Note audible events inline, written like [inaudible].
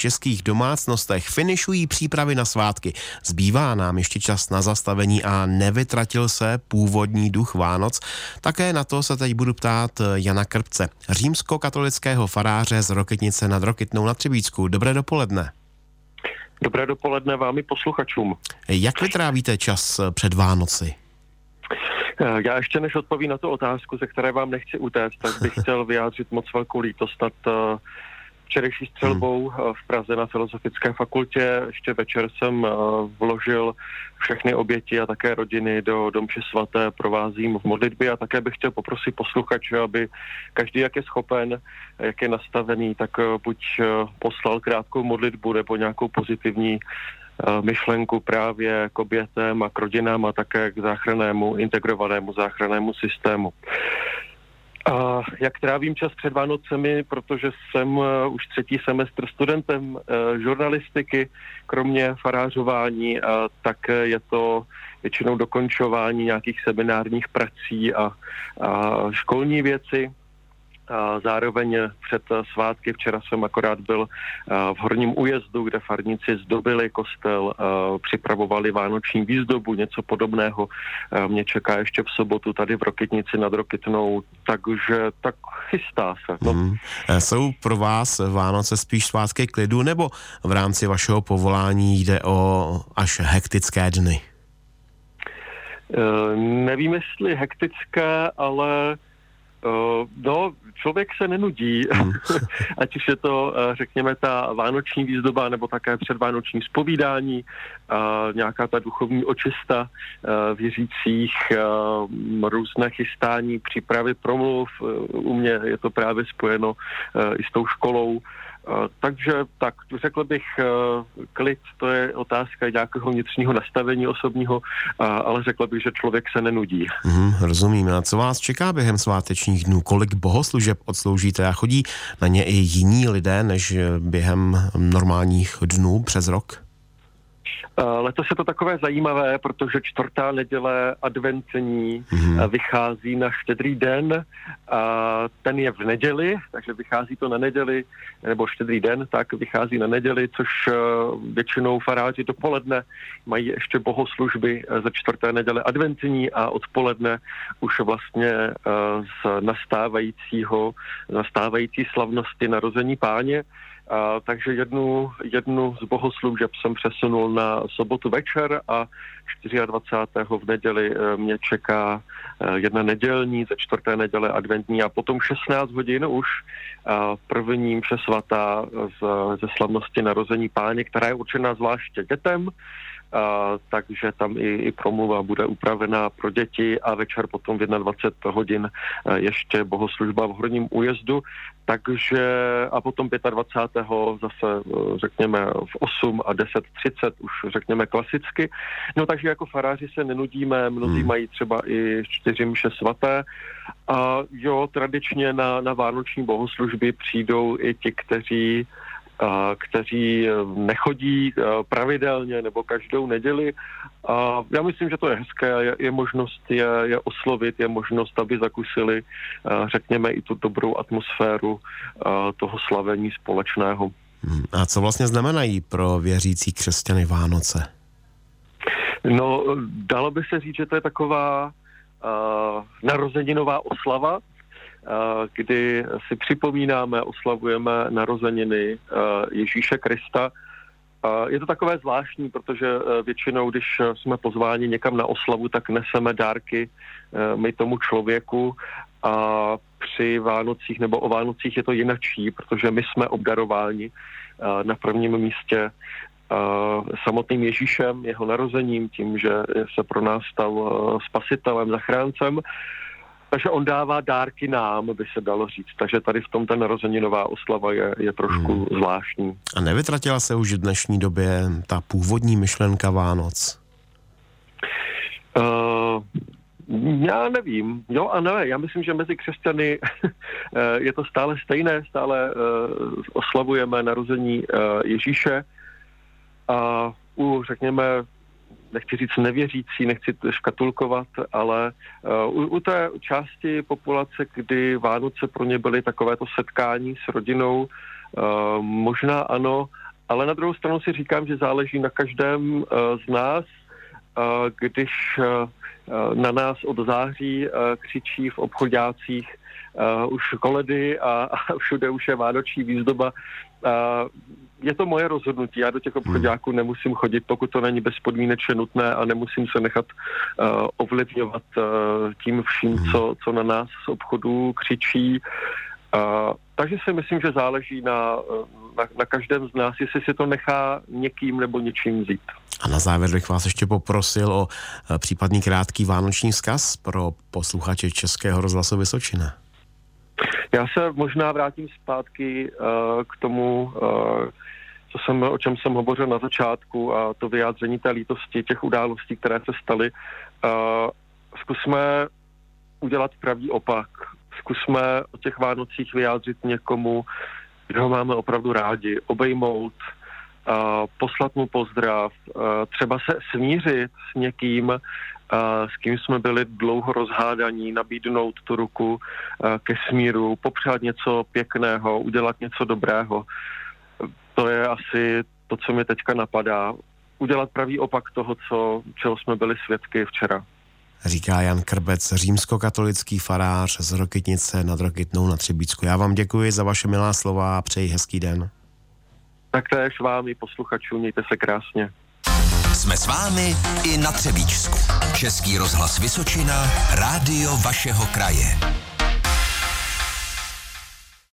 českých domácnostech finišují přípravy na svátky. Zbývá nám ještě čas na zastavení a nevytratil se původní duch Vánoc. Také na to se teď budu ptát Jana Krpce, římskokatolického faráře z Roketnice nad Rokitnou na Třebíčsku. Dobré dopoledne. Dobré dopoledne vám i posluchačům. Jak vytrávíte čas před Vánoci? Eh, já ještě než odpovím na tu otázku, ze které vám nechci utéct, tak bych [laughs] chtěl vyjádřit moc velkou lítost nad uh, včerejší střelbou hmm. Eh, v Praze na Filozofické fakultě. Ještě večer jsem vložil všechny oběti a také rodiny do domče svaté, provázím v modlitbě a také bych chtěl poprosit posluchače, aby každý, jak je schopen, jak je nastavený, tak buď poslal krátkou modlitbu nebo nějakou pozitivní Eh, myšlenku právě k obětem a k rodinám a také k záchrannému, integrovanému záchrannému systému. A jak trávím čas před Vánocemi, protože jsem uh, už třetí semestr studentem uh, žurnalistiky, kromě farářování, tak je to většinou dokončování nějakých seminárních prací a, a školní věci. Zároveň před svátky včera jsem akorát byl v Horním újezdu, kde farníci zdobili kostel, připravovali vánoční výzdobu, něco podobného. Mě čeká ještě v sobotu tady v Rokitnici nad Rokitnou, takže tak chystá se. No. Hmm. Jsou pro vás Vánoce spíš svátky klidu, nebo v rámci vašeho povolání jde o až hektické dny? Nevím, jestli hektické, ale no, člověk se nenudí, hmm. [laughs] ať už je to, uh, řekněme, ta vánoční výzdoba nebo také předvánoční spovídání, uh, nějaká ta duchovní očista uh, věřících, různé chystání, přípravy promluv. U mě je to právě spojeno i s tou školou. Eh, takže tak, řekl bych, eh, klid to je otázka nějakého vnitřního nastavení osobního, ale řekl bych, že člověk se nenudí. Mm, rozumím. A co vás čeká během svátečních dnů? Kolik bohoslužeb odsloužíte a chodí na ně i jiní lidé než během normálních dnů přes rok? Eh, letos je to takové zajímavé, protože čtvrtá neděle adventní mm-hmm. vychází na štědrý den. Ten je v neděli, takže vychází to na neděli, nebo štědrý den, tak vychází na neděli, což eh, většinou faráři dopoledne mají ještě bohoslužby ze čtvrté neděle adventní a odpoledne už vlastně z nastávajícího, nastávající slavnosti narození páně a, takže jednu, jednu z bohoslužeb jsem přesunul na sobotu večer a 24. v neděli e, mě čeká e, jedna nedělní, ze čtvrté neděle adventní a potom 16 hodin už první mše svatá z, ze slavnosti narození páně, která je určená zvláště dětem, takže tam i, i promluva bude upravená pro děti a večer potom v 21 hodin ještě bohoslužba v Horním újezdu. Takže a potom 25. zase řekněme v 8 a 10.30 už řekněme klasicky. No takže jako faráři se nenudíme, mnozí hmm. mají třeba i čtyři mše svaté a jo, tradičně na, na vánoční bohoslužby přijdou i ti, kteří kteří eh, nechodí eh, pravidelně nebo každou neděli. A já myslím, že to je hezké, je, je možnost je, je oslovit, je možnost, aby zakusili, eh, řekněme, i tu dobrou atmosféru toho slavení společného. Hmm. A co vlastně znamenají pro věřící křesťany Vánoce? No, dalo by se říct, že to je taková uh, narozeninová oslava, kdy si připomínáme, oslavujeme narozeniny Ježíše Krista. Je to takové zvláštní, protože e, většinou, když jsme pozváni někam na oslavu, tak neseme dárky e, my tomu člověku a při Vánocích nebo o Vánocích je to jinačí, protože my jsme obdarováni e, na prvním místě samotným Ježíšem, jeho narozením, tím, že se pro nás stal spasitelem, zachráncem takže on dává dárky nám, by se dalo říct. Takže tady v tom ta narozeninová oslava je, je trošku hmm. zvláštní. A nevytratila se už v dnešní době ta původní myšlenka Vánoc? Uh, já nevím. Jo a ne. Já myslím, že mezi křesťany [laughs] eh, je to stále stejné. Stále uh, oslavujeme narození Ježíše. A u, řekněme, nechci říct nevěřící, nechci škatulkovat, ale uh, u, u té části populace, kdy Vánoce pro ně byly takovéto setkání s rodinou, uh, možná ano, ale na druhou stranu si říkám, že záleží na každém z nás, když na nás od září křičí v obchodácích už koledy a, [laughs] a všude už je vánoční výzdoba, je to moje rozhodnutí. Já do těch obchodáků nemusím chodit, pokud to není bezpodmínečně nutné a nemusím se nechat uh, ovlivňovat uh, tím vším, hmm. co, co na nás z obchodu křičí. Uh, takže si myslím, že záleží na, na, na každém z nás, jestli si to nechá někým nebo něčím vzít. A na závěr bych vás ještě poprosil o případný krátký vánoční vzkaz pro posluchače Českého rozhlasu Vysočina. Já se možná vrátím zpátky uh, k tomu, uh, co jsem, o čem jsem hovořil na začátku a to vyjádření té lítosti, těch událostí, které se staly. Uh, zkusme udělat pravý opak. Zkusme o těch Vánocích vyjádřit někomu, kdo máme opravdu rádi, obejmout, uh, poslat mu pozdrav, uh, třeba se smířit s někým, s kým jsme byli dlouho rozhádaní, nabídnout tu ruku ke smíru, popřát něco pěkného, udělat něco dobrého. To je asi to, co mi teďka napadá. Udělat pravý opak toho, co, čeho jsme byli svědky včera. Říká Jan Krbec, římskokatolický farář z Rokytnice nad Rokytnou na Třebícku. Já vám děkuji za vaše milá slova a přeji hezký den. Taktéž vám i posluchačů, mějte se krásně. Jsme s vámi i na Třebíčsku. Český rozhlas Vysočina, rádio vašeho kraje.